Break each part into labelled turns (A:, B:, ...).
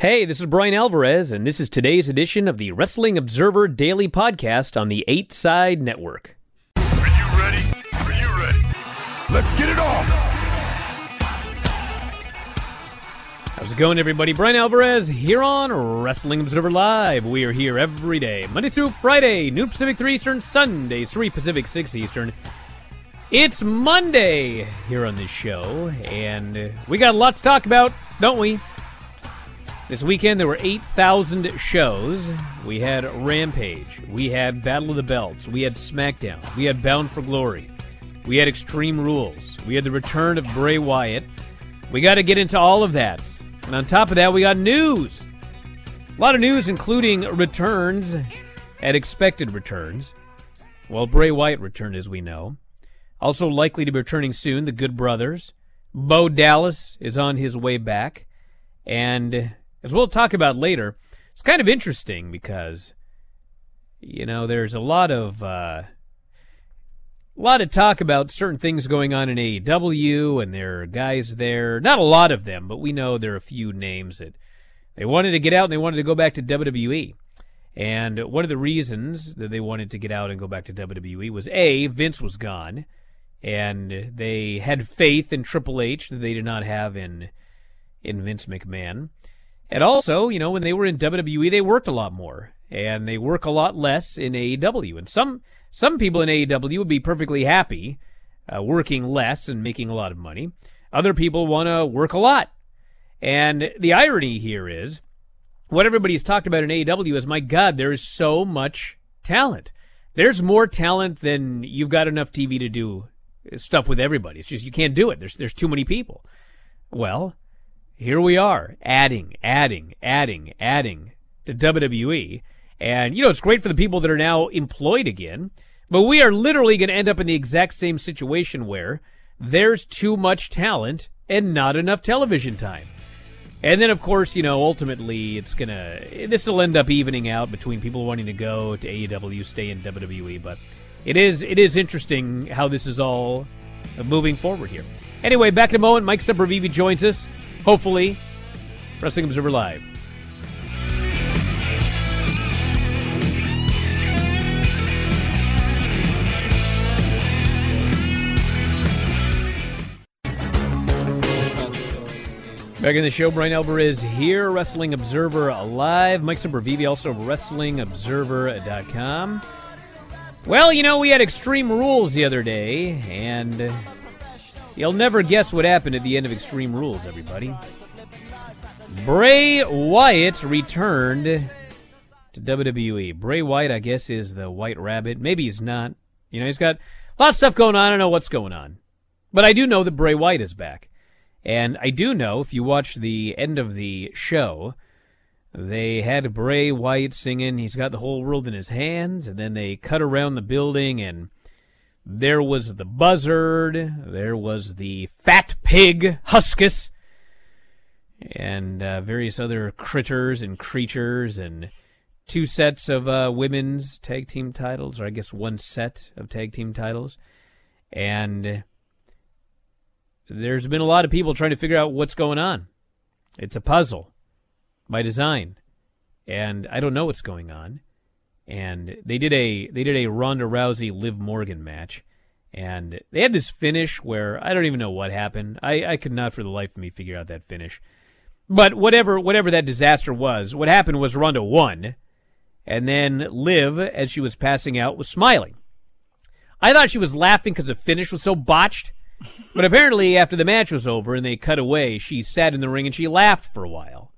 A: Hey, this is Bryan Alvarez, and this is today's edition of the Wrestling Observer Daily Podcast on the Eight Side Network.
B: Are you ready? Are you ready? Let's get it on!
A: How's it going, everybody? Bryan Alvarez here on Wrestling Observer Live. We are here every day, Monday through Friday, noon Pacific, 3 Eastern, Sunday, 3 Pacific, 6 Eastern. It's Monday here on this show, and we got a lot to talk about, don't we? This weekend there were 8,000 shows. We had Rampage. We had Battle of the Belts. We had SmackDown. We had Bound for Glory. We had Extreme Rules. We had the return of Bray Wyatt. We got to get into all of that. And on top of that, we got news. A lot of news, including returns and expected returns. Well, Bray Wyatt returned, as we know. Also likely to be returning soon, the Good Brothers. Bo Dallas is on his way back. And as we'll talk about later, it's kind of interesting because, you know, there's a lot of uh, a lot of talk about certain things going on in AEW, and there are guys there. Not a lot of them, but we know there are a few names that they wanted to get out and they wanted to go back to WWE. And one of the reasons that they wanted to get out and go back to WWE was A, Vince was gone, and they had faith in Triple H that they did not have in in Vince McMahon. And also, you know, when they were in WWE, they worked a lot more, and they work a lot less in AEW. And some some people in AEW would be perfectly happy uh, working less and making a lot of money. Other people want to work a lot. And the irony here is, what everybody's talked about in AEW is, my God, there is so much talent. There's more talent than you've got enough TV to do stuff with everybody. It's just you can't do it. There's there's too many people. Well, here we are adding, adding, adding, adding to WWE. And, you know, it's great for the people that are now employed again, but we are literally going to end up in the exact same situation where there's too much talent and not enough television time. And then, of course, you know, ultimately it's going to, this will end up evening out between people wanting to go to AEW, stay in WWE, but it is, it is interesting how this is all moving forward here. Anyway, back in a moment, Mike Sempervive joins us. Hopefully, Wrestling Observer Live. Back in the show, Bryan Alvarez here, Wrestling Observer Live. Mike Sempervive, also of WrestlingObserver.com. Well, you know, we had Extreme Rules the other day, and You'll never guess what happened at the end of Extreme Rules, everybody. Bray Wyatt returned to WWE. Bray Wyatt, I guess, is the White Rabbit. Maybe he's not. You know, he's got a lot of stuff going on. I don't know what's going on. But I do know that Bray Wyatt is back. And I do know, if you watch the end of the show, they had Bray Wyatt singing, He's Got the Whole World in His Hands, and then they cut around the building and there was the buzzard. There was the fat pig, Huskus, and uh, various other critters and creatures, and two sets of uh, women's tag team titles, or I guess one set of tag team titles. And there's been a lot of people trying to figure out what's going on. It's a puzzle by design, and I don't know what's going on and they did a they did a Ronda Rousey Liv Morgan match, and they had this finish where I don't even know what happened. I I could not for the life of me figure out that finish, But whatever whatever that disaster was, what happened was Ronda won, and then Liv, as she was passing out, was smiling. I thought she was laughing because the finish was so botched, but apparently after the match was over and they cut away, she sat in the ring and she laughed for a while.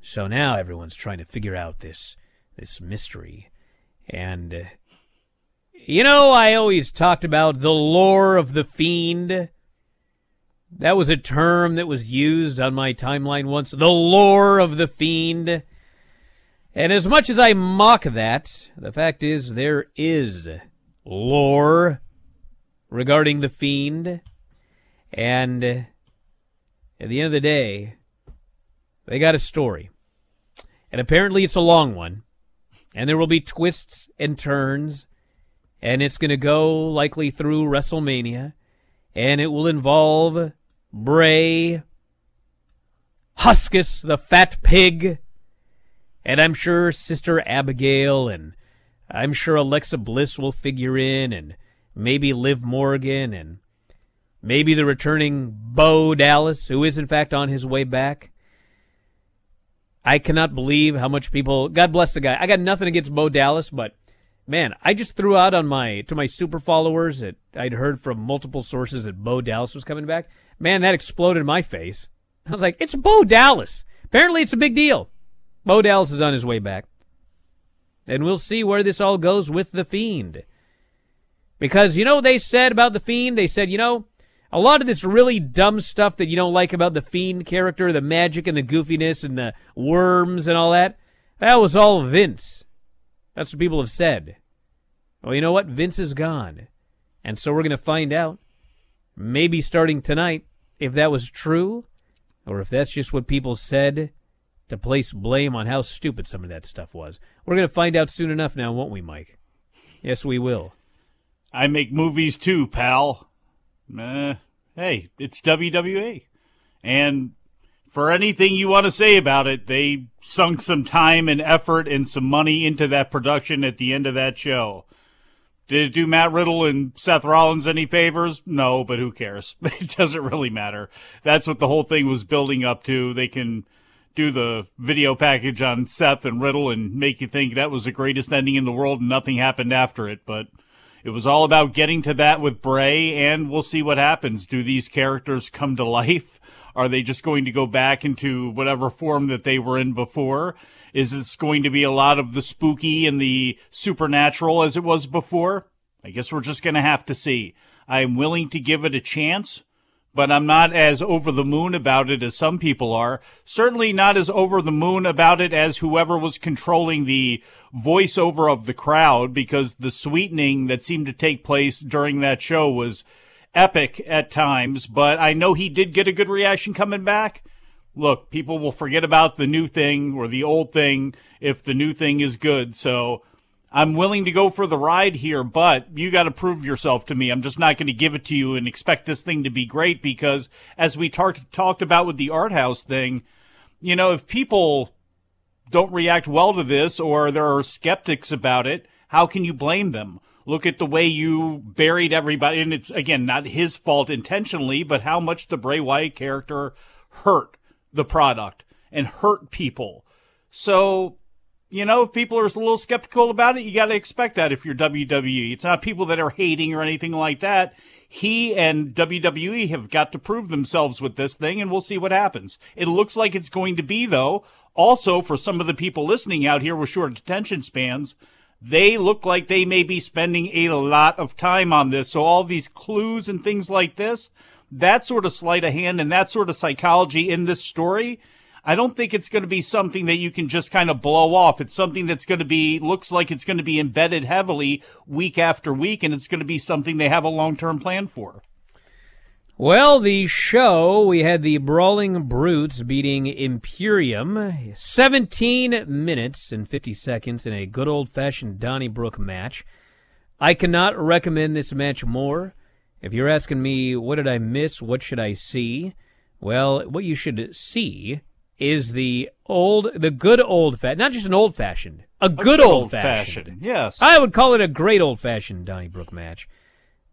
A: So now everyone's trying to figure out this this mystery, and uh, you know I always talked about the lore of the fiend. That was a term that was used on my timeline once. The lore of the fiend. And as much as I mock that, the fact is there is lore regarding the fiend. And at the end of the day, they got a story. And apparently it's a long one. And there will be twists and turns. And it's going to go likely through WrestleMania. And it will involve Bray, Huskus, the fat pig, and I'm sure Sister Abigail, and I'm sure Alexa Bliss will figure in, and maybe Liv Morgan, and maybe the returning Bo Dallas, who is in fact on his way back. I cannot believe how much people. God bless the guy. I got nothing against Bo Dallas, but man, I just threw out on my to my super followers that I'd heard from multiple sources that Bo Dallas was coming back. Man, that exploded in my face. I was like, it's Bo Dallas. Apparently, it's a big deal. Bo Dallas is on his way back. And we'll see where this all goes with The Fiend. Because, you know they said about The Fiend? They said, you know, a lot of this really dumb stuff that you don't like about the Fiend character, the magic and the goofiness and the worms and all that, that was all Vince. That's what people have said. Well, you know what? Vince is gone. And so we're going to find out maybe starting tonight, if that was true, or if that's just what people said to place blame on how stupid some of that stuff was. We're going to find out soon enough now, won't we, Mike? Yes, we will.
C: I make movies too, pal. Uh, hey, it's WWE. And for anything you want to say about it, they sunk some time and effort and some money into that production at the end of that show. Did it do Matt Riddle and Seth Rollins any favors? No, but who cares? It doesn't really matter. That's what the whole thing was building up to. They can do the video package on Seth and Riddle and make you think that was the greatest ending in the world and nothing happened after it. But it was all about getting to that with Bray, and we'll see what happens. Do these characters come to life? Are they just going to go back into whatever form that they were in before? Is this going to be a lot of the spooky and the supernatural as it was before? I guess we're just going to have to see. I'm willing to give it a chance, but I'm not as over the moon about it as some people are. Certainly not as over the moon about it as whoever was controlling the voiceover of the crowd because the sweetening that seemed to take place during that show was epic at times, but I know he did get a good reaction coming back look, people will forget about the new thing or the old thing if the new thing is good. So I'm willing to go for the ride here, but you got to prove yourself to me. I'm just not going to give it to you and expect this thing to be great because as we tar- talked about with the art house thing, you know, if people don't react well to this or there are skeptics about it, how can you blame them? Look at the way you buried everybody. And it's, again, not his fault intentionally, but how much the Bray Wyatt character hurt the product and hurt people. So, you know, if people are a little skeptical about it, you got to expect that if you're WWE. It's not people that are hating or anything like that. He and WWE have got to prove themselves with this thing, and we'll see what happens. It looks like it's going to be, though, also for some of the people listening out here with short attention spans, they look like they may be spending a lot of time on this. So all these clues and things like this, that sort of sleight of hand and that sort of psychology in this story, I don't think it's going to be something that you can just kind of blow off. It's something that's going to be, looks like it's going to be embedded heavily week after week, and it's going to be something they have a long term plan for.
A: Well, the show, we had the Brawling Brutes beating Imperium 17 minutes and 50 seconds in a good old fashioned Donnybrook match. I cannot recommend this match more. If you're asking me, what did I miss? What should I see? Well, what you should see is the old, the good old fashioned, not just an old fashioned, a, a good, old fashioned.
C: Yes.
A: I would call it a great old fashioned Donnybrook match.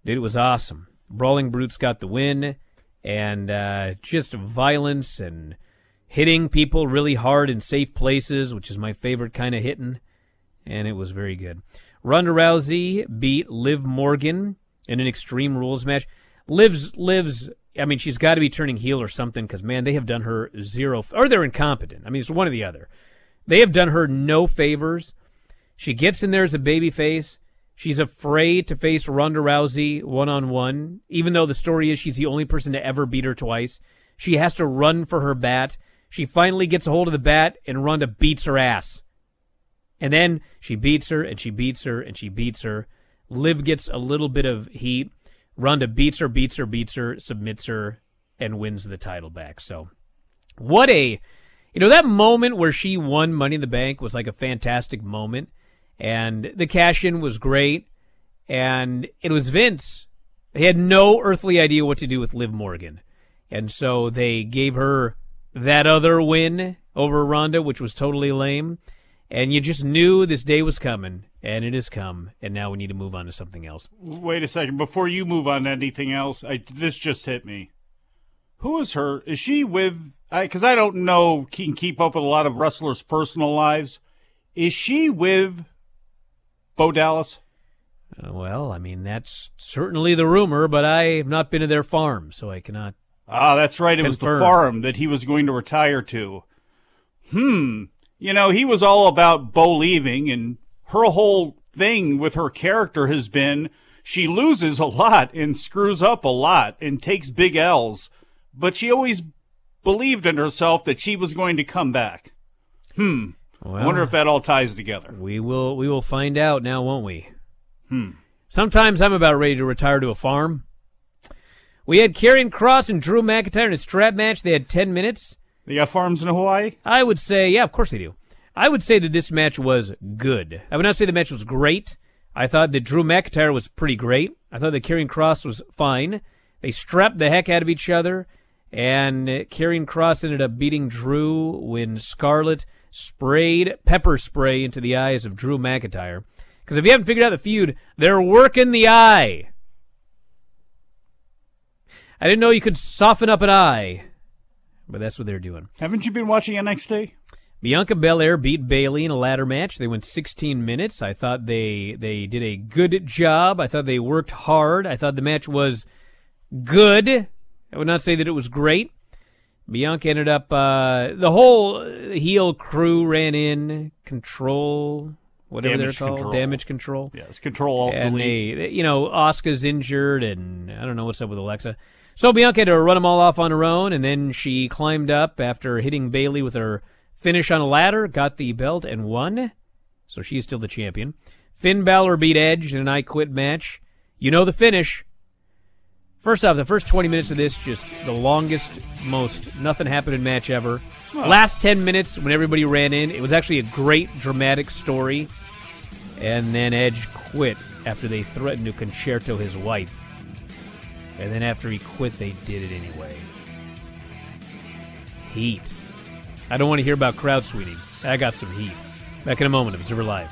A: Dude, it was awesome. Brawling Brutes got the win, and uh, just violence and hitting people really hard in safe places, which is my favorite kind of hitting, and it was very good. Ronda Rousey beat Liv Morgan in an Extreme Rules match. Liv's Liv's I mean, she's got to be turning heel or something because man, they have done her zero, or they're incompetent. I mean, it's one or the other. They have done her no favors. She gets in there as a baby face. She's afraid to face Ronda Rousey one on one, even though the story is she's the only person to ever beat her twice. She has to run for her bat. She finally gets a hold of the bat, and Ronda beats her ass. And then she beats her, and she beats her, and she beats her. Liv gets a little bit of heat. Ronda beats her, beats her, beats her, submits her, and wins the title back. So, what a, you know, that moment where she won Money in the Bank was like a fantastic moment. And the cash in was great. And it was Vince. He had no earthly idea what to do with Liv Morgan. And so they gave her that other win over Ronda, which was totally lame. And you just knew this day was coming, and it has come, and now we need to move on to something else.
C: Wait a second. Before you move on to anything else, I, this just hit me. Who is her? Is she with? Because I, I don't know. Can keep up with a lot of wrestlers' personal lives. Is she with Bo Dallas?
A: Uh, well, I mean that's certainly the rumor, but I have not been to their farm, so I cannot.
C: Ah, that's right. It was the farm that he was going to retire to. Hmm. You know, he was all about Bo leaving, and her whole thing with her character has been she loses a lot and screws up a lot and takes big L's, but she always believed in herself that she was going to come back. Hmm. I wonder if that all ties together.
A: we will we will find out now, won't we? Hmm. Sometimes I'm about ready to retire to a farm. We had Karrion Kross and Drew McIntyre in a strap match. They had ten minutes.
C: They got farms in Hawaii?
A: I would say, yeah, of course they do. I would say that this match was good. I would not say the match was great. I thought that Drew McIntyre was pretty great. I thought that Karrion Kross was fine. They strapped the heck out of each other, and uh, Karrion Kross ended up beating Drew when Scarlett sprayed pepper spray into the eyes of Drew McIntyre. Because if you haven't figured out the feud, they're working the eye. I didn't know you could soften up an eye, but that's what they're doing.
C: Haven't you been watching NXT?
A: Bianca Belair beat Bayley in a ladder match. They went 16 minutes. I thought they they did a good job. I thought they worked hard. I thought the match was good. I would not say that it was great. Bianca ended up uh, the whole heel crew ran in control whatever
C: Damage
A: they're called
C: control.
A: damage control
C: Yes, Control Alt
A: and
C: Delete.
A: they, you know, Asuka's injured, and I don't know what's up with Alexa. So Bianca had to run them all off on her own, and then she climbed up after hitting Bayley with her finish on a ladder, got the belt, and won. So she's still the champion. Finn Balor beat Edge in an I Quit match. You know the finish. First off, the first 20 minutes of this, just the longest, most nothing happened in match ever. Last 10 minutes, when everybody ran in, it was actually a great dramatic story. And then Edge quit after they threatened to concerto his wife. And then after he quit, they did it anyway. Heat. I don't want to hear about crowd sweeting. I got some heat. Back in a moment, Observer Live.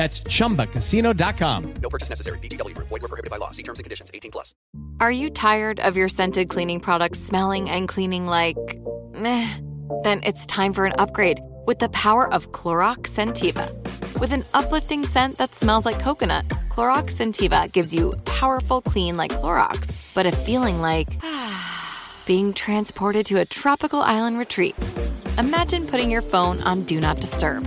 D: That's chumbacasino.com.
E: No purchase necessary. VGW Group. Void were prohibited by law. See terms and conditions. 18 plus.
F: Are you tired of your scented cleaning products smelling and cleaning like meh? Then it's time for an upgrade with the power of Clorox Scentiva. With an uplifting scent that smells like coconut, Clorox Scentiva gives you powerful clean like Clorox, but a feeling like being transported to a tropical island retreat. Imagine putting your phone on Do Not Disturb,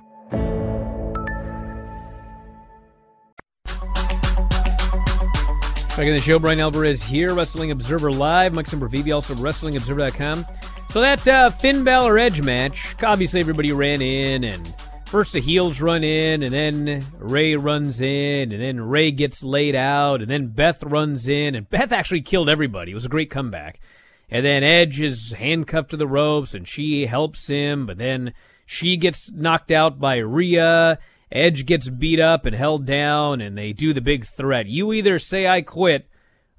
A: Back in the show, Bryan Alvarez here, Wrestling Observer Live. Mike Sempervive, also WrestlingObserver.com. So that uh, Finn Balor Edge match, obviously everybody ran in, and first the heels run in, and then Rey runs in, and then Rey gets laid out, and then Beth runs in, and Beth actually killed everybody. It was a great comeback. And then Edge is handcuffed to the ropes, and she helps him, but then she gets knocked out by Rhea. Edge gets beat up and held down, and they do the big threat. You either say I quit,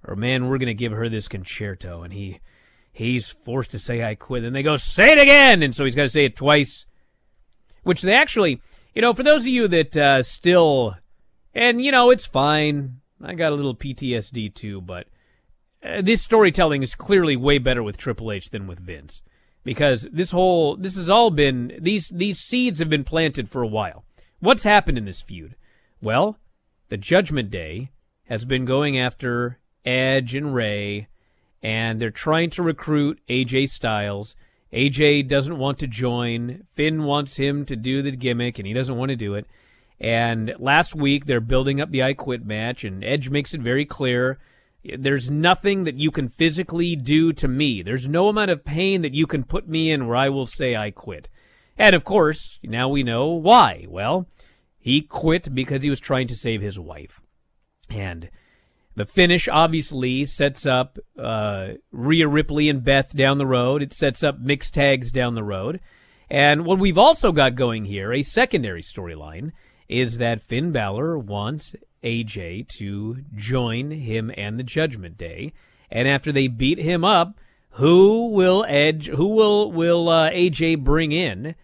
A: or man, we're gonna give her this concerto. And he he's forced to say I quit. And they go, say it again, and so he's got to say it twice. Which they actually, you know, for those of you that uh, still, and you know, it's fine. I got a little PTSD too, but uh, this storytelling is clearly way better with Triple H than with Vince because this whole this has all been these these seeds have been planted for a while. What's happened in this feud? Well, the Judgment Day has been going after Edge and Rey, and they're trying to recruit AJ Styles. AJ doesn't want to join. Finn wants him to do the gimmick, and he doesn't want to do it. And last week, they're building up the I Quit match, and Edge makes it very clear there's nothing that you can physically do to me. There's no amount of pain that you can put me in where I will say I quit. And of course, now we know why. Well, he quit because he was trying to save his wife. And the finish obviously sets up uh, Rhea Ripley and Beth down the road. It sets up mixed tags down the road. And what we've also got going here, a secondary storyline, is that Finn Balor wants AJ to join him and the Judgment Day. And after they beat him up, who will Edge? Who will will uh, AJ bring in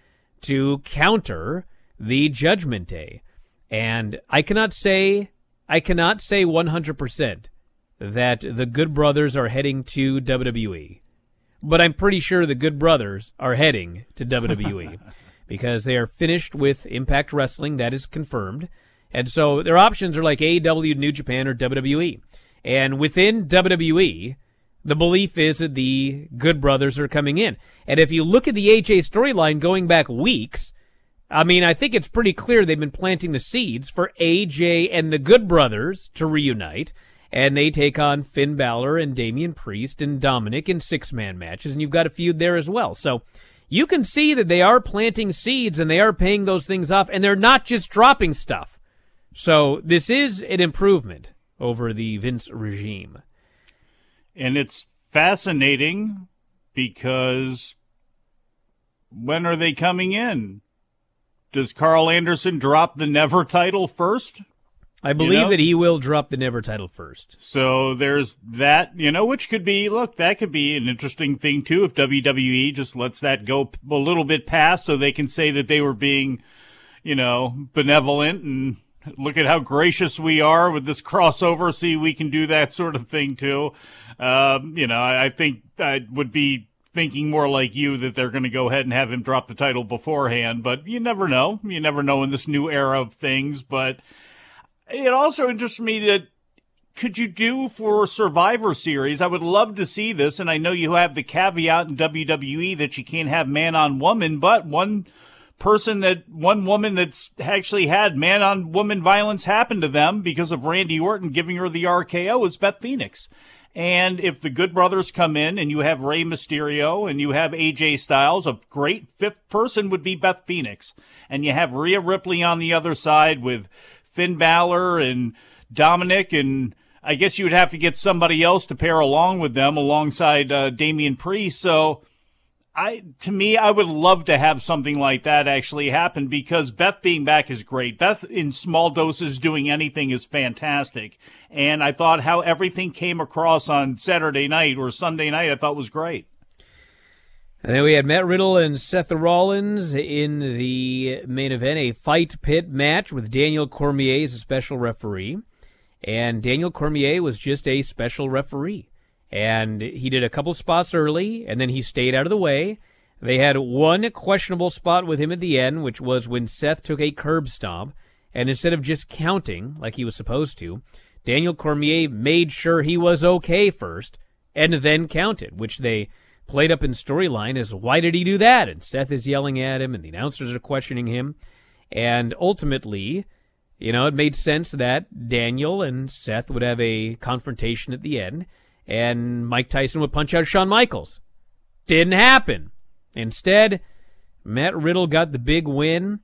A: to counter the Judgment Day? And I cannot say I cannot say 100% that the Good Brothers are heading to WWE. But I'm pretty sure the Good Brothers are heading to WWE because they are finished with Impact Wrestling. That is confirmed. And so their options are like AEW, New Japan, or WWE. And within WWE, the belief is that the Good Brothers are coming in. And if you look at the AJ storyline going back weeks, I mean, I think it's pretty clear they've been planting the seeds for AJ and the Good Brothers to reunite. And they take on Finn Balor and Damian Priest and Dominic in six man matches. And you've got a feud there as well. So you can see that they are planting seeds and they are paying those things off. And they're not just dropping stuff. So this is an improvement over the Vince regime.
C: And it's fascinating because when are they coming in? Does Karl Anderson drop the NEVER title first?
A: I believe you know? that he will drop the NEVER title first.
C: So there's that, you know, which could be, look, that could be an interesting thing too if WWE just lets that go a little bit past so they can say that they were being, you know, benevolent and look at how gracious we are with this crossover. See, we can do that sort of thing too. Um, you know, I, I think I would be thinking more like you that they're going to go ahead and have him drop the title beforehand, but you never know. You never know in this new era of things. But it also interests me that could you do for Survivor Series? I would love to see this, and I know you have the caveat in WWE that you can't have man on woman, but one person that one woman that's actually had man on woman violence happen to them because of Randy Orton giving her the RKO is Beth Phoenix. And if the Good Brothers come in and you have Rey Mysterio and you have AJ Styles, a great fifth person would be Beth Phoenix. And you have Rhea Ripley on the other side with Finn Balor and Dominic and I guess you would have to get somebody else to pair along with them alongside uh, Damian Priest. So I to me, I would love to have something like that actually happen because Beth being back is great. Beth in small doses doing anything is fantastic. And I thought how everything came across on Saturday night or Sunday night, I thought was great.
A: And then we had Matt Riddle and Seth Rollins in the main event, a fight pit match with Daniel Cormier as a special referee. And Daniel Cormier was just a special referee and he did a couple spots early, and then he stayed out of the way. They had one questionable spot with him at the end, which was when Seth took a curb stomp, and instead of just counting like he was supposed to, Daniel Cormier made sure he was okay first, and then counted, which they played up in storyline as why did he do that? And Seth is yelling at him, and the announcers are questioning him, and ultimately, You know, it made sense that Daniel and Seth would have a confrontation at the end, and Mike Tyson would punch out Shawn Michaels. Didn't happen. Instead, Matt Riddle got the big win,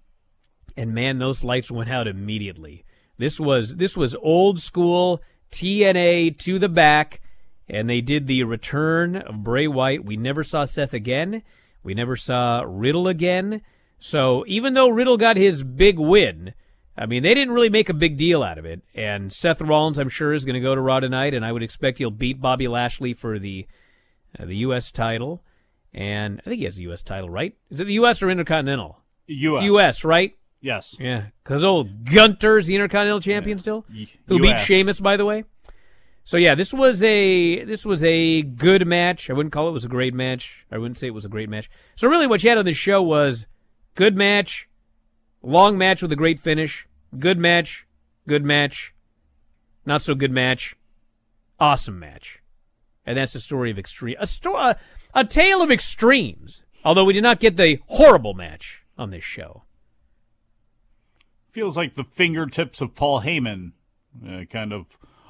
A: and man, those lights went out immediately. This was this was old school TNA to the back, and they did the return of Bray Wyatt. We never saw Seth again. We never saw Riddle again. So even though Riddle got his big win, I mean, they didn't really make a big deal out of it. And Seth Rollins, I'm sure, is going to go to Raw tonight, and I would expect he'll beat Bobby Lashley for the uh, the U.S. title. And I think he has the U.S. title, right? Is it the U.S. or Intercontinental?
C: U.S.
A: It's U.S., right?
C: Yes.
A: Yeah, because old Gunther's the Intercontinental Champion still, who beat
C: US.
A: Sheamus, by the way. So yeah, this was a this was a good match. I wouldn't call it was a great match. I wouldn't say it was a great match. So really, what you had on this show was good match, long match with a great finish, good match, good match, not so good match, awesome match, and that's the story of extreme a sto- a, a tale of extremes. Although we did not get the horrible match on this show.
C: Feels like the fingertips of Paul Heyman, uh, kind of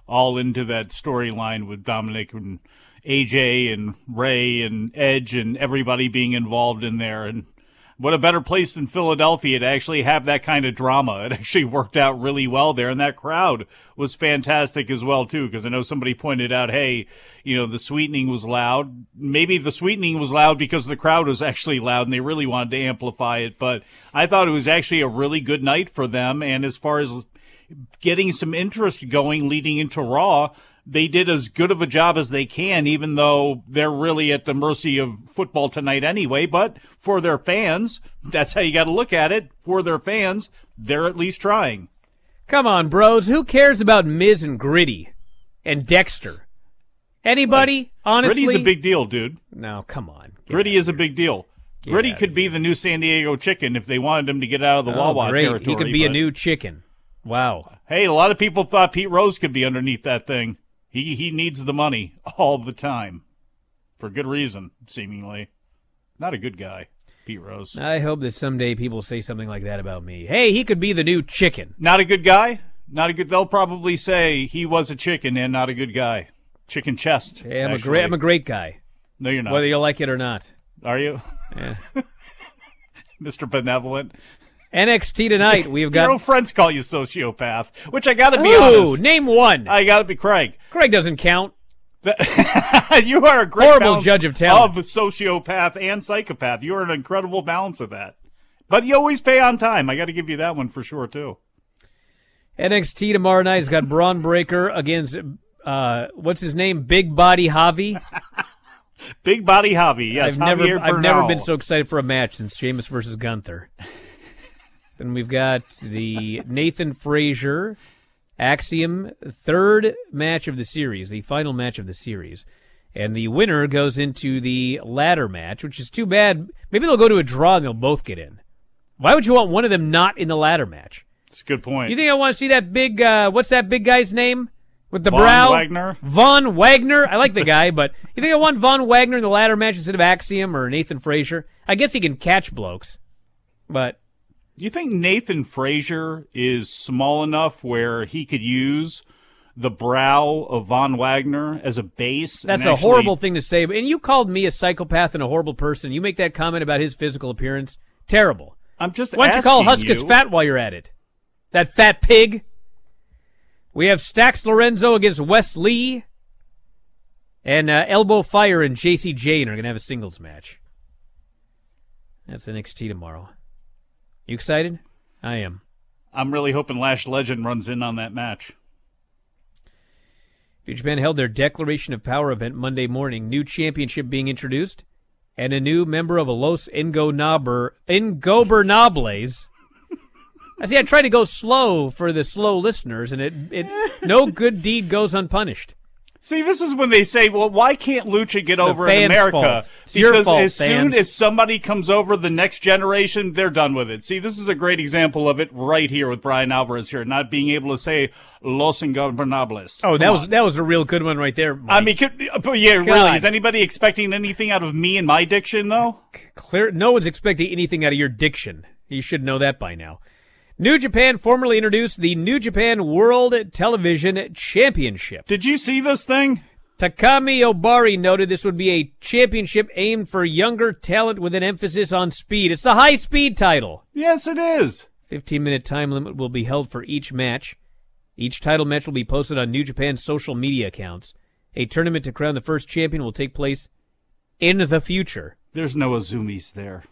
C: all into that storyline with Dominic and AJ and Rey and Edge and everybody being involved in there. And what a better place than Philadelphia to actually have that kind of drama. It actually worked out really well there, and that crowd was fantastic as well too. Because I know somebody pointed out, hey, you know, the sweetening was loud. Maybe the sweetening was loud because the crowd was actually loud, and they really wanted to amplify it. But I thought it was actually a really good night for them. And as far as getting some interest going leading into Raw, they did as good of a job as they can, even though they're really at the mercy of football tonight anyway. But for their fans, that's how you got to look at it. For their fans, they're at least trying.
A: Come on, bros. Who cares about Miz and Gritty and Dexter? Anybody? Honestly,
C: Gritty's a big deal, dude.
A: No, come on.
C: Gritty is a big deal.
A: Get
C: Gritty could be the new San Diego chicken if they wanted him to get out of the
A: Oh,
C: Wawa
A: great.
C: territory.
A: He could be a new chicken. Wow.
C: Hey, a lot of people thought Pete Rose could be underneath that thing. He he needs the money all the time, for good reason, seemingly. Not a good guy, Pete Rose.
A: I hope that someday people say something like that about me. Hey, he could be the new chicken.
C: Not a good guy. Not a good. They'll probably say he was a chicken and not a good guy. Chicken chest.
A: Hey, I'm a great. I'm a great guy.
C: No, you're not.
A: Whether you like it or not.
C: Are you,
A: Yeah.
C: Mr. Benevolent?
A: NXT tonight. We've
C: Your
A: got.
C: own friends call you sociopath, which I got to be
A: Ooh,
C: honest.
A: name one.
C: I got to be Craig.
A: Craig doesn't count.
C: you are a great
A: Horrible judge of talent.
C: of sociopath and psychopath. You are an incredible balance of that. But you always pay on time. I got to give you that one for sure too.
A: NXT tomorrow night has got Bron Breakker against uh, what's his name? Big Body Javi.
C: Big body hobby. Yes,
A: I've never
C: Javier
A: I've never been so excited for a match since Sheamus versus Gunther. then we've got the Nathan Frazer Axiom third match of the series, the final match of the series. And the winner goes into the ladder match, which is too bad. Maybe they'll go to a draw and they'll both get in. Why would you want one of them not in the ladder match?
C: It's a good point.
A: You think I want to see that big uh what's that big guy's name? With the brow?
C: Von
A: brow?
C: Wagner?
A: Von Wagner? I like the guy, but you think I want Von Wagner in the ladder match instead of Axiom or Nathan Frazer? I guess he can catch blokes. But
C: Do you think Nathan Frazer is small enough where he could use the brow of Von Wagner as a base?
A: that's a
C: actually-
A: horrible thing to say. And you called me a psychopath and a horrible person. You make that comment about his physical appearance. Terrible.
C: I'm just
A: Why don't you call Huskus
C: you.
A: fat while you're at it? That fat pig. We have Stacks Lorenzo against Wes Lee. And uh, Alba Fyre and Jacy Jayne are going to have a singles match. That's NXT tomorrow. You excited? I am.
C: I'm really hoping Lash Legend runs in on that match.
A: New Japan held their Declaration of Power event Monday morning. New championship being introduced, and a new member of a Los Ingonaber, Ingobernables. I see. I try to go slow for the slow listeners, and it, it no good deed goes unpunished.
C: See, this is when they say, "Well, why can't Lucha get
A: the
C: over in
A: fans'
C: America?"
A: fault. It's your
C: because
A: fault,
C: as soon as somebody comes over the next generation, they're done with it. See, this is a great example of it right here with Bryan Alvarez here, not being able to say Los Ingobernables.
A: Oh, that
C: Come
A: was that was a real good one right there.
C: I mean, could, uh, but yeah,
A: God.
C: really, is anybody expecting anything out of me and my diction though?
A: Clear. No one's expecting anything out of your diction. You should know that by now. New Japan formally introduced the New Japan World Television Championship.
C: Did you see this thing?
A: Takami Ohbari noted this would be a championship aimed for younger talent with an emphasis on speed. It's the high speed title.
C: Yes, it is.
A: 15 minute time limit will be held for each match. Each title match will be posted on New Japan's social media accounts. A tournament to crown the first champion will take place in the future.
C: There's no Azumis there.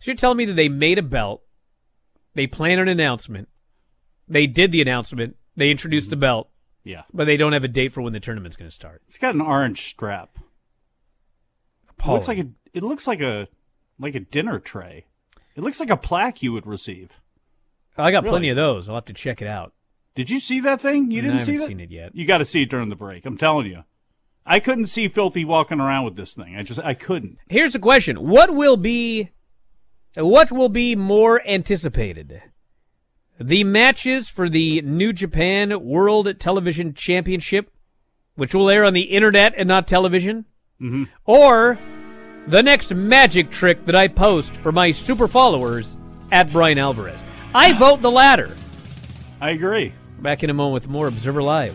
A: So you're telling me that they made a belt, they plan an announcement, they did the announcement, they introduced the mm-hmm. belt,
C: Yeah.
A: but they don't have a date for when the tournament's going to start.
C: It's got an orange strap. It looks like a it looks like a like a dinner tray. It looks like a plaque you would receive.
A: I got
C: Really?
A: plenty of those. I'll have to check it out.
C: Did you see that thing? You didn't
A: I
C: see
A: haven't
C: that?
A: seen it yet.
C: You got to see it during the break. I'm telling you. I couldn't see Filthy walking around with this thing. I just I couldn't.
A: Here's the question: What will be, what will be more anticipated? The matches for the New Japan World Television Championship, which will air on the internet and not television,
C: Mhm.
A: or the next magic trick that I post for my super followers at Bryan Alvarez. I vote the latter.
C: I agree.
A: Back in a moment with more Observer Live.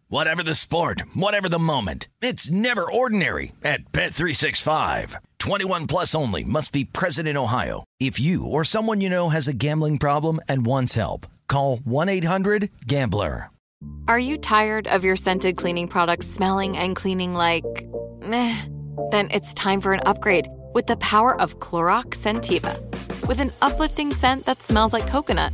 G: Whatever the sport, whatever the moment. It's never ordinary at Bet365. 21 plus only must be present in Ohio. If you or someone you know has a gambling problem and wants help, call 1-800-GAMBLER.
F: Are you tired of your scented cleaning products smelling and cleaning like meh? Then it's time for an upgrade with the power of Clorox Scentiva. With an uplifting scent that smells like coconut,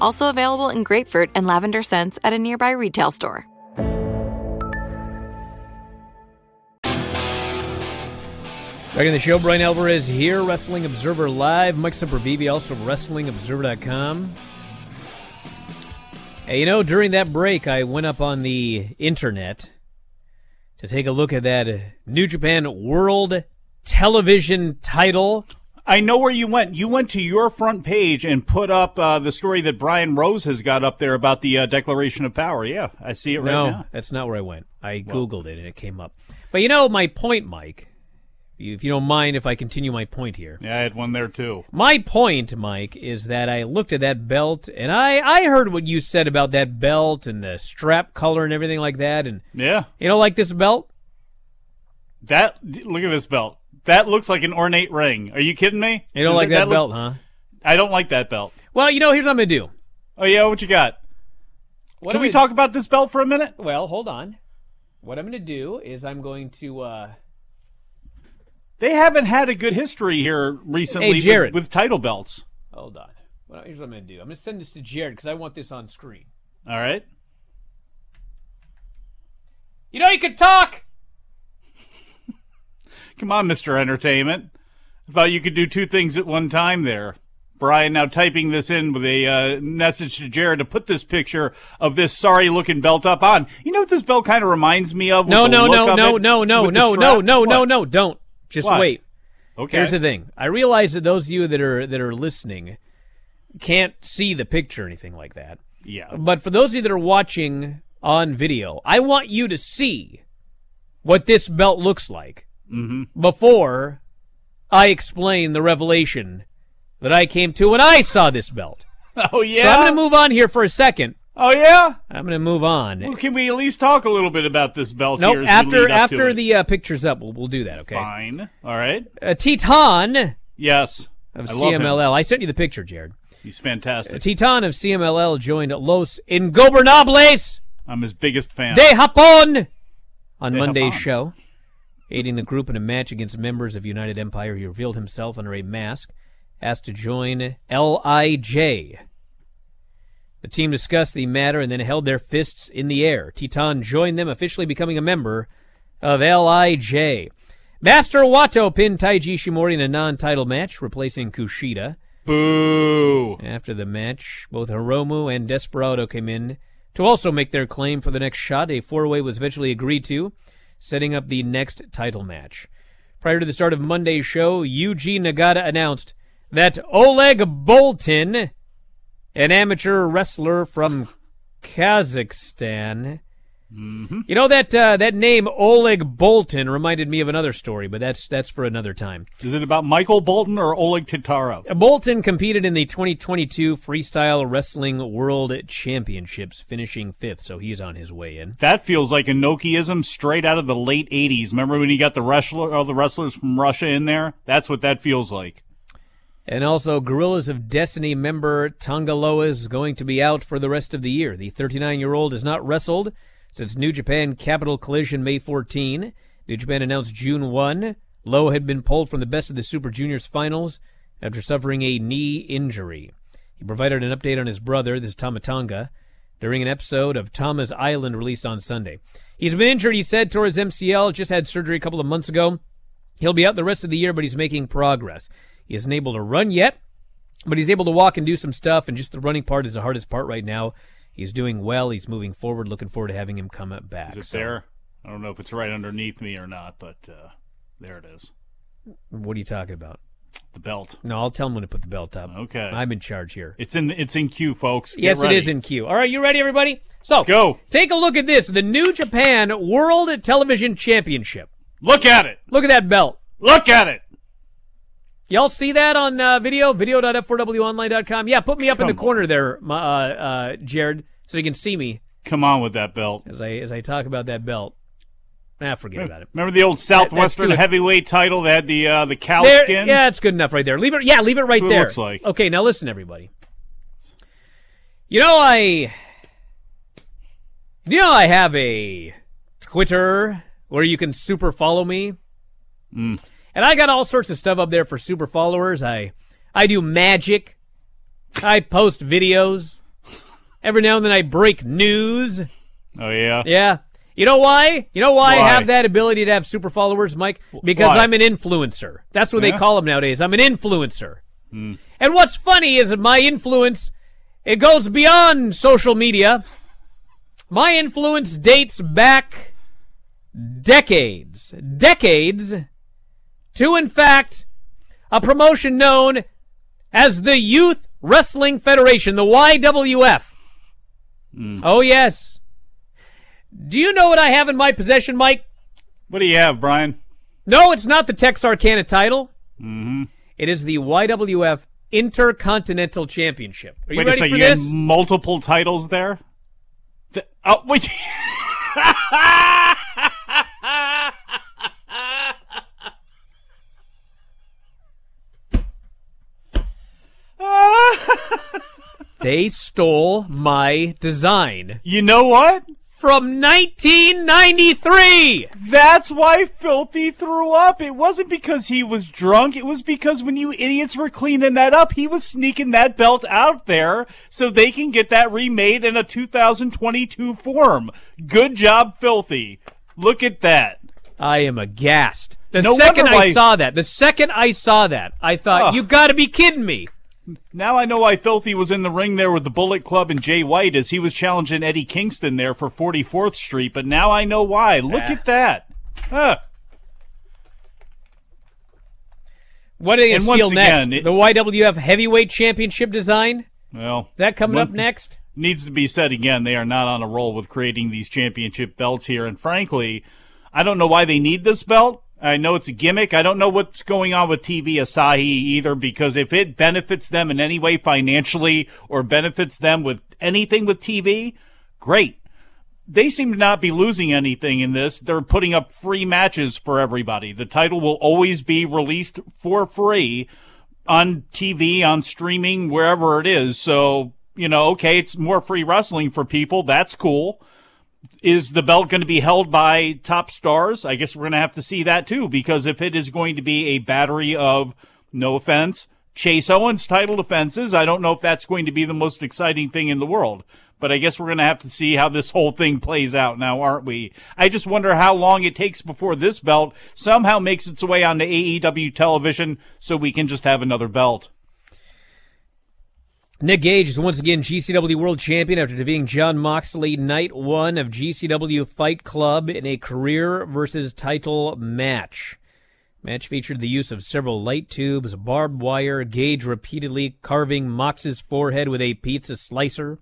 F: Also available in grapefruit and lavender scents at a nearby retail store.
A: Back in the show, Bryan Alvarez here, Wrestling Observer Live. Mike Sempervive, also WrestlingObserver.com. Hey, you know, during that break, I went up on the internet to take a look at that New Japan World Television title.
C: I know where you went. You went to your front page and put up uh, the story that Bryan Rose has got up there about the uh, Declaration of Power. Yeah, I see it right
A: no,
C: now.
A: that's not where I went. I Googled it and it came up. But you know, my point, Mike, if you don't mind if I continue my point here.
C: Yeah, I had one there too.
A: My point, Mike, is that I looked at that belt and I, I heard what you said about that belt and the strap color and everything like that. And
C: Yeah,
A: you don't like this belt?
C: that. Look at this belt. That looks like an ornate ring. Are you kidding me?
A: You don't
C: Does
A: like
C: it-
A: that,
C: look-
A: belt, huh?
C: I don't like that belt.
A: Well, you know, here's what I'm going to do.
C: Oh yeah, what you got?
A: What
C: Can
A: I'm
C: we talk about this belt for a minute?
A: Well, hold on. What I'm going to do is I'm going to. Uh,
C: They haven't had a good history here recently
A: Hey,
C: with-
A: Jared.
C: with, title belts.
A: hold on. Well, here's what I'm going to do. I'm going to send this to Jared because I want this on screen.
C: All right.
A: You know, you can talk.
C: Come on, Mr. Entertainment. I thought you could do two things at one time there. Bryan now typing this in with a uh, message to Jared to put this picture of this sorry looking belt up on. You know what this belt kind of reminds me of?
A: No, no, no, no,
C: it?
A: no, no, no, no, no, no, no. Don't. Just
C: What?
A: wait.
C: Okay.
A: Here's the thing. I realize that those of you that are that are listening can't see the picture or anything like that.
C: Yeah.
A: But for those of you that are watching on video, I want you to see what this belt looks like
C: Mm-hmm.
A: before I explain the revelation that I came to when I saw this belt.
C: Oh yeah.
A: So I'm going to move on here for a second.
C: Oh yeah.
A: I'm going to move on.
C: Well, can we at least talk a little bit about this belt
A: Nope.
C: here? as we
A: After
C: lead up to
A: after the uh, picture's up, we'll we'll do that. Okay.
C: Fine. All right.
A: Uh, Titan
C: Yes.
A: of
C: I.
A: CMLL. I sent you the picture, Jared.
C: He's fantastic.
A: Titan of CMLL joined Los Ingobernables
C: I'm his biggest fan.
A: de Japón on
C: De
A: Monday's
C: Japón.
A: show. Aiding the group in a match against members of United Empire, he revealed himself under a mask, asked to join LIJ. The team discussed the matter and then held their fists in the air. Titan joined them, officially becoming a member of LIJ. Master Wato pinned Taiji Ishimori in a non-title match, replacing Kushida.
C: Boo!
A: After the match, both Hiromu and Desperado came in to also make their claim for the next shot. A four-way was eventually agreed to, setting up the next title match. Prior to the start of Monday's show, Yuji Nagata announced that Oleg Boltin, an amateur wrestler from Kazakhstan, you know that uh, that name Oleg Bolton reminded me of another story, but that's that's for another time.
C: Is it about Michael Bolton or Oleg Taktarov?
A: Bolton competed in the 2022 Freestyle Wrestling World Championships, finishing fifth, so he's on his way in.
C: That feels like a Inokiism straight out of the late '80s. Remember when you got the wrestler, all the wrestlers from Russia in there? That's what that feels like.
A: And also, Guerrillas of Destiny member Tanga Loa is going to be out for the rest of the year. The 39 year old has not wrestled since New Japan Capital Collision May 14. New Japan announced June 1. Loa had been pulled from the Best of the Super Juniors finals after suffering a knee injury. He provided an update on his brother, this is Tama Tonga, during an episode of Tama's Island released on Sunday. He's been injured, he said, towards MCL, just had surgery a couple of months ago. He'll be out the rest of the year, but he's making progress. He isn't able to run yet, but he's able to walk and do some stuff, and just the running part is the hardest part right now. He's doing well. He's moving forward. Looking forward to having him come back.
C: Is it
A: So,
C: there? I don't know if it's right underneath me or not, but uh, there it is.
A: What are you talking about?
C: The belt.
A: No, I'll tell him when to put the belt up.
C: Okay.
A: I'm in charge here.
C: It's in it's in queue, folks. Get
A: yes,
C: ready.
A: it is in queue. All right, you ready, everybody? So
C: go.
A: Take a look at this: the New Japan World Television Championship.
C: Look at it.
A: Look at that belt.
C: Look at it.
A: Y'all see that on uh, video? Video.f4wonline.com. Yeah, put me up in the corner there, uh, uh, Jared, so you can see me
C: Come on with that belt.
A: as I as I talk about that belt. Ah, forget about it.
C: Remember the old Southwestern
A: too-
C: heavyweight title that had the uh, the cow
A: There-
C: skin?
A: yeah, it's good enough right there. Leave it. Yeah, leave it right
C: what it
A: there.
C: looks like.
A: Okay, now listen, everybody. You know I. You know I have a Twitter where you can super follow me,
C: Mm.
A: And I got all sorts of stuff up there for super followers. I I do magic. I post videos. Every now and then I break news.
C: Oh yeah.
A: Yeah. You know why? You know why, I have that ability to have super followers, Mike? Because
C: Why?
A: I'm an influencer. That's what they call them nowadays. I'm an influencer.
C: Hmm.
A: And what's funny is that my influence it goes beyond social media. My influence dates back decades, decades to in fact a promotion known as the Youth Wrestling Federation, the YWF.
C: Hmm.
A: Oh yes. Do you know what I have in my possession, Mike?
C: What do you have, Bryan?
A: No, it's not the Texarkana title.
C: Mm-hmm.
A: It is the YWF Intercontinental Championship. Are you
C: Wait
A: ready
C: a second.
A: for
C: You
A: this?
C: had multiple titles there. Th- oh wait.
A: They stole my design
C: you know what?
A: from 1993.
C: That's why Filthy threw up. It wasn't because he was drunk. It was because when you idiots were cleaning that up, he was sneaking that belt out there so they can get that remade in a 2022 form. Good job, Filthy. Look at that.
A: I am aghast. The
C: No
A: second I
C: why-
A: saw that, the second I saw that, I thought,
C: Ugh.
A: you got to be kidding me.
C: Now I know why Filthy was in the ring there with the Bullet Club and Jay White as he was challenging Eddie Kingston there for 44th Street, but now I know why. Look
A: Ah.
C: at that. Huh.
A: What are they going to steal next?
C: again, it-
A: the YWF Heavyweight Championship design?
C: Well,
A: Is that coming up next?
C: needs to be said again, they are not on a roll with creating these championship belts here. And frankly, I don't know why they need this belt. I know it's a gimmick. I don't know what's going on with TV Asahi either, because if it benefits them in any way financially or benefits them with anything with TV, great. They seem to not be losing anything in this. They're putting up free matches for everybody. The title will always be released for free on TV, on streaming, wherever it is. So, you know, okay, it's more free wrestling for people. That's cool. Is the belt going to be held by top stars? I guess we're going to have to see that too, because if it is going to be a battery of, no offense, Chase Owens title defenses, I don't know if that's going to be the most exciting thing in the world. But I guess we're going to have to see how this whole thing plays out now, aren't we? I just wonder how long it takes before this belt somehow makes its way onto AEW television so we can just have another belt.
A: Nick Gage is once again GCW World Champion after defeating Jon Moxley night one of GCW Fight Club in a career versus title match. Match featured the use of several light tubes, barbed wire, Gage repeatedly carving Mox's forehead with a pizza slicer.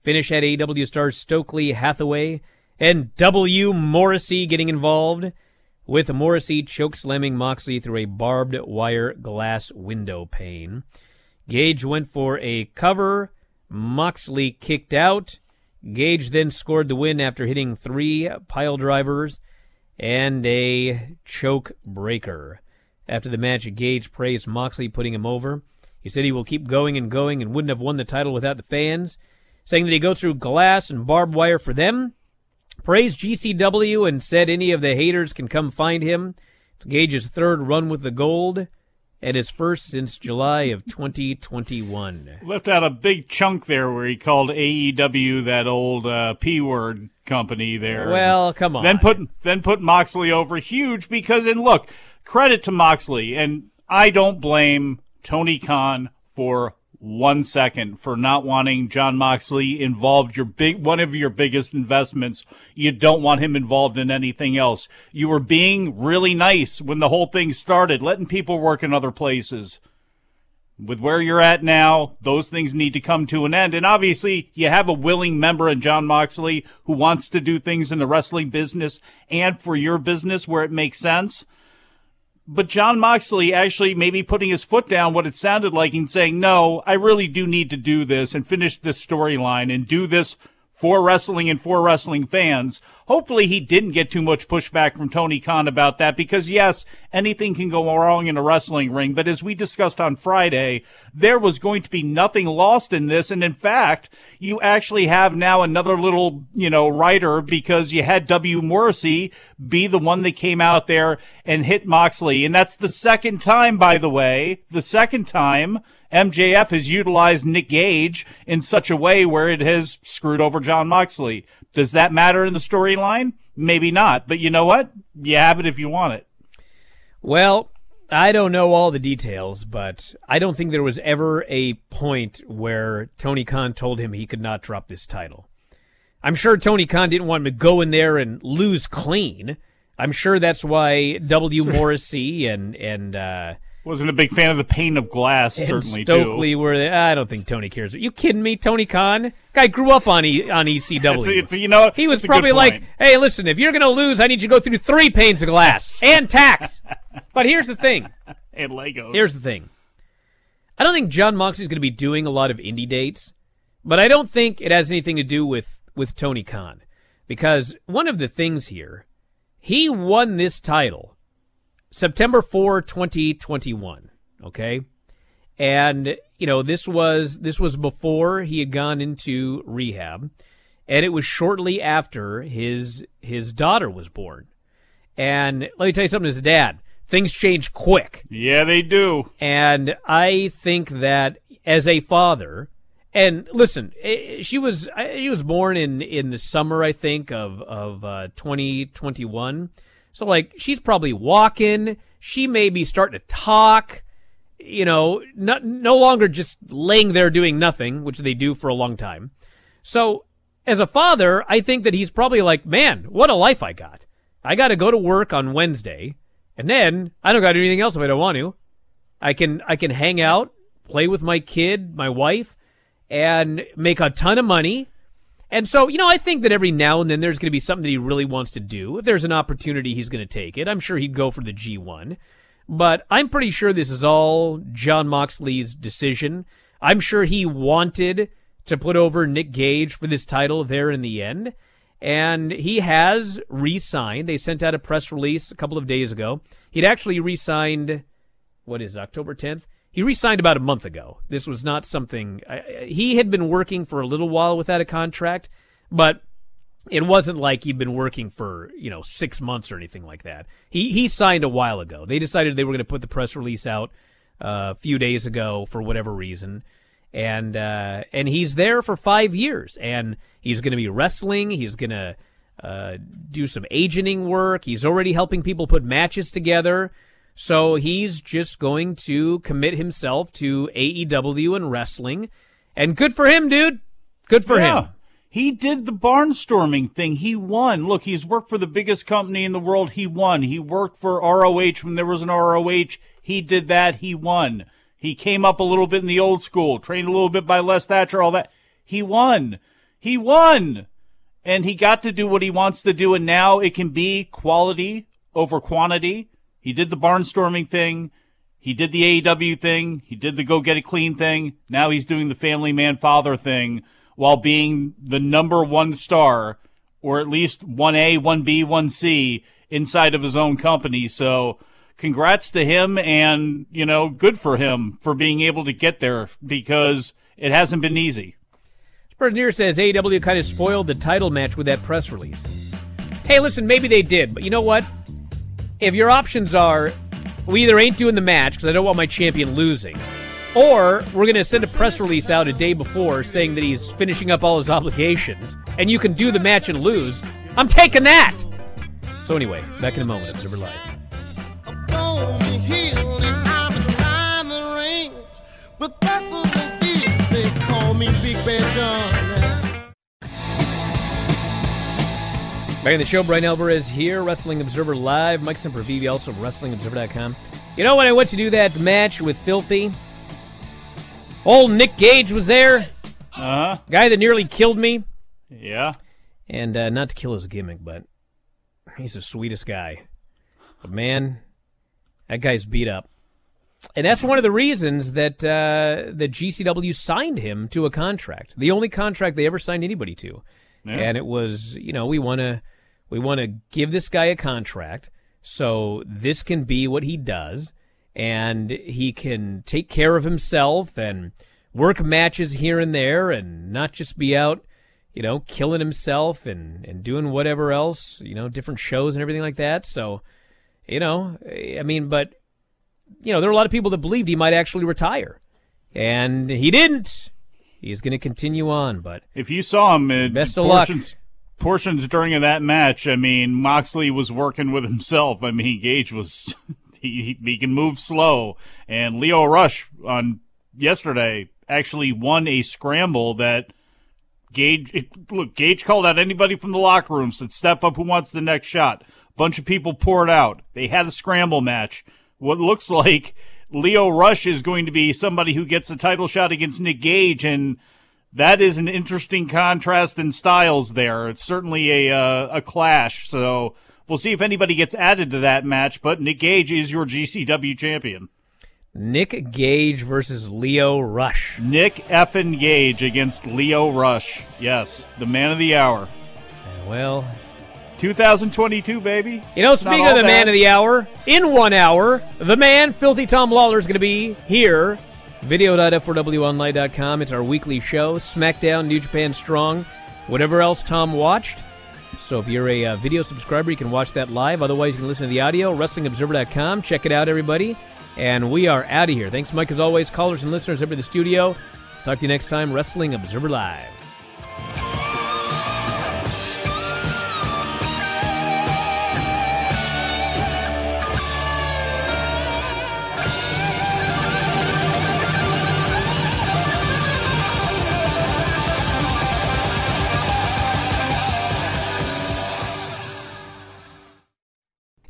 A: Finish had AEW stars Stokely Hathaway and W. Morrissey getting involved, with Morrissey choke slamming Moxley through a barbed wire glass window pane. Gage went for a cover. Moxley kicked out. Gage then scored the win after hitting three pile drivers and a choke breaker. After the match, Gage praised Moxley putting him over. He said he will keep going and going and wouldn't have won the title without the fans, saying that he goes through glass and barbed wire for them. Praised GCW and said any of the haters can come find him. It's Gage's third run with the gold and his first since July of 2021.
C: Left out a big chunk there where he called AEW that old uh, P word company there.
A: Well, come on.
C: Then put then put Moxley over huge because and look, credit to Moxley and I don't blame Tony Khan for one second for not wanting Jon Moxley involved your big one of your biggest investments. You don't want him involved in anything else. You were being really nice when the whole thing started, letting people work in other places. With where you're at now, those things need to come to an end. And obviously, you have a willing member in Jon Moxley who wants to do things in the wrestling business and for your business where it makes sense. But Jon Moxley actually maybe putting his foot down what it sounded like and saying, no, I really do need to do this and finish this storyline and do this for wrestling and for wrestling fans. Hopefully he didn't get too much pushback from Tony Khan about that because yes, anything can go wrong in a wrestling ring. But as we discussed on Friday, there was going to be nothing lost in this. And in fact, you actually have now another little, you know, writer because you had W. Morrissey be the one that came out there and hit Moxley. And that's the second time, by the way, the second time MJF has utilized Nick Gage in such a way where it has screwed over Jon Moxley. Does that matter in the storyline? Maybe not. But you know what? You have it if you want it.
A: Well, I don't know all the details, but I don't think there was ever a point where Tony Khan told him he could not drop this title. I'm sure Tony Khan didn't want him to go in there and lose clean. I'm sure that's why W. Morrissey and and uh,
C: wasn't a big fan of the pane of glass.
A: and
C: certainly,
A: Stokely
C: too.
A: were. They, I don't think Tony cares. Are you kidding me? Tony Khan, guy grew up on e, on ECW.
C: It's, it's, you know,
A: he was probably like, "Hey, listen, if you're going to lose, I need you to go through three panes of glass and tacks." but here's the thing.
C: and Legos.
A: Here's the thing. I don't think Jon Moxley's going to be doing a lot of indie dates, but I don't think it has anything to do with with Tony Khan because one of the things here, he won this title September 4, 2021, okay? And you know, this was this was before he had gone into rehab and it was shortly after his his daughter was born. And let me tell you something as a dad, things change quick.
C: Yeah, they do.
A: And I think that as a father, and listen, eh, she was eh, she was born in in the summer, I think, of of uh, 2021. So like she's probably walking. She may be starting to talk. You know, not, no longer just laying there doing nothing, which they do for a long time. So as a father, I think that he's probably like, man, what a life I got. I got to go to work on Wednesday, and then I don't got to do anything else if I don't want to. I can I can hang out, play with my kid, my wife, and make a ton of money. And so, you know, I think that every now and then there's going to be something that he really wants to do. If there's an opportunity, he's going to take it. I'm sure he'd go for the G1. But I'm pretty sure this is all Jon Moxley's decision. I'm sure he wanted to put over Nick Gage for this title there in the end. And he has re signed. They sent out a press release a couple of days ago. He'd actually re signed, what is October 10th? He re-signed about a month ago. This was not something I, he had been working for a little while without a contract, but it wasn't like he'd been working for you know six months or anything like that. He he signed a while ago. They decided they were going to put the press release out uh, a few days ago for whatever reason, and uh, and he's there for five years, and he's going to be wrestling. He's going to uh, do some agenting work. He's already helping people put matches together. So he's just going to commit himself to AEW and wrestling. And good for him, dude. Good for
C: Yeah.
A: him.
C: He did the barnstorming thing. He won. Look, he's worked for the biggest company in the world. He won. He worked for ROH when there was an ROH. He did that. He won. He came up a little bit in the old school, trained a little bit by Les Thatcher, all that. He won. He won. And he got to do what he wants to do. And now it can be quality over quantity. He did the barnstorming thing. He did the AEW thing. He did the go get it clean thing. Now he's doing the family man father thing while being the number one star, or at least 1A, 1B, 1C inside of his own company. So congrats to him and, you know, good for him for being able to get there because it hasn't been easy.
A: Bernier says AEW kind of spoiled the title match with that press release. Hey, listen, maybe they did, but you know what? If your options are, we either ain't doing the match because I don't want my champion losing, or we're going to send a press release out a day before saying that he's finishing up all his obligations, and you can do the match and lose, I'm taking that! So, anyway, back in a moment, Observer Live. Back in the show, Bryan Alvarez here, Wrestling Observer Live. Mike Sempervive, also from WrestlingObserver.com. You know, when I went to do that match with Filthy, old Nick Gage was there.
C: Uh huh.
A: Guy that nearly killed me.
C: Yeah.
A: And uh, not to kill his gimmick, but he's the sweetest guy. But man, that guy's beat up. And that's one of the reasons that uh, that GCW signed him to a contract. The only contract they ever signed anybody to.
C: Yeah.
A: And it was, you know, we want to we want to give this guy a contract so this can be what he does and he can take care of himself and work matches here and there and not just be out, you know, killing himself and and doing whatever else, you know, different shows and everything like that. So, you know, I mean, but you know, there were a lot of people that believed he might actually retire. And he didn't. He's going to continue on, but
C: If you saw him in
A: Best of luck.
C: Portions, during that match, I mean, Moxley was working with himself. I mean, Gage was he he can move slow, and Leo Rush on yesterday actually won a scramble that Gage. It, look, Gage called out anybody from the locker room, said, "Step up, who wants the next shot?" bunch of people poured out. They had a scramble match. What looks like Leo Rush is going to be somebody who gets a title shot against Nick Gage, and that is an interesting contrast in styles there. It's certainly a uh, a clash. So we'll see if anybody gets added to that match. But Nick Gage is your GCW champion.
A: Nick Gage versus Leo Rush.
C: Nick effin Gage against Leo Rush. Yes, the man of the hour.
A: Well,
C: 2022, baby.
A: You know, speaking of the man of the hour, in one hour, the man, Filthy Tom Lawler, is going to be here. Video.f4wonline.com. It's our weekly show. SmackDown, New Japan Strong, whatever else Tom watched. So if you're a uh, video subscriber, you can watch that live. Otherwise, you can listen to the audio. WrestlingObserver.com. Check it out, everybody. And we are out of here. Thanks, Mike, as always. Callers and listeners over to the studio. Talk to you next time. Wrestling Observer Live.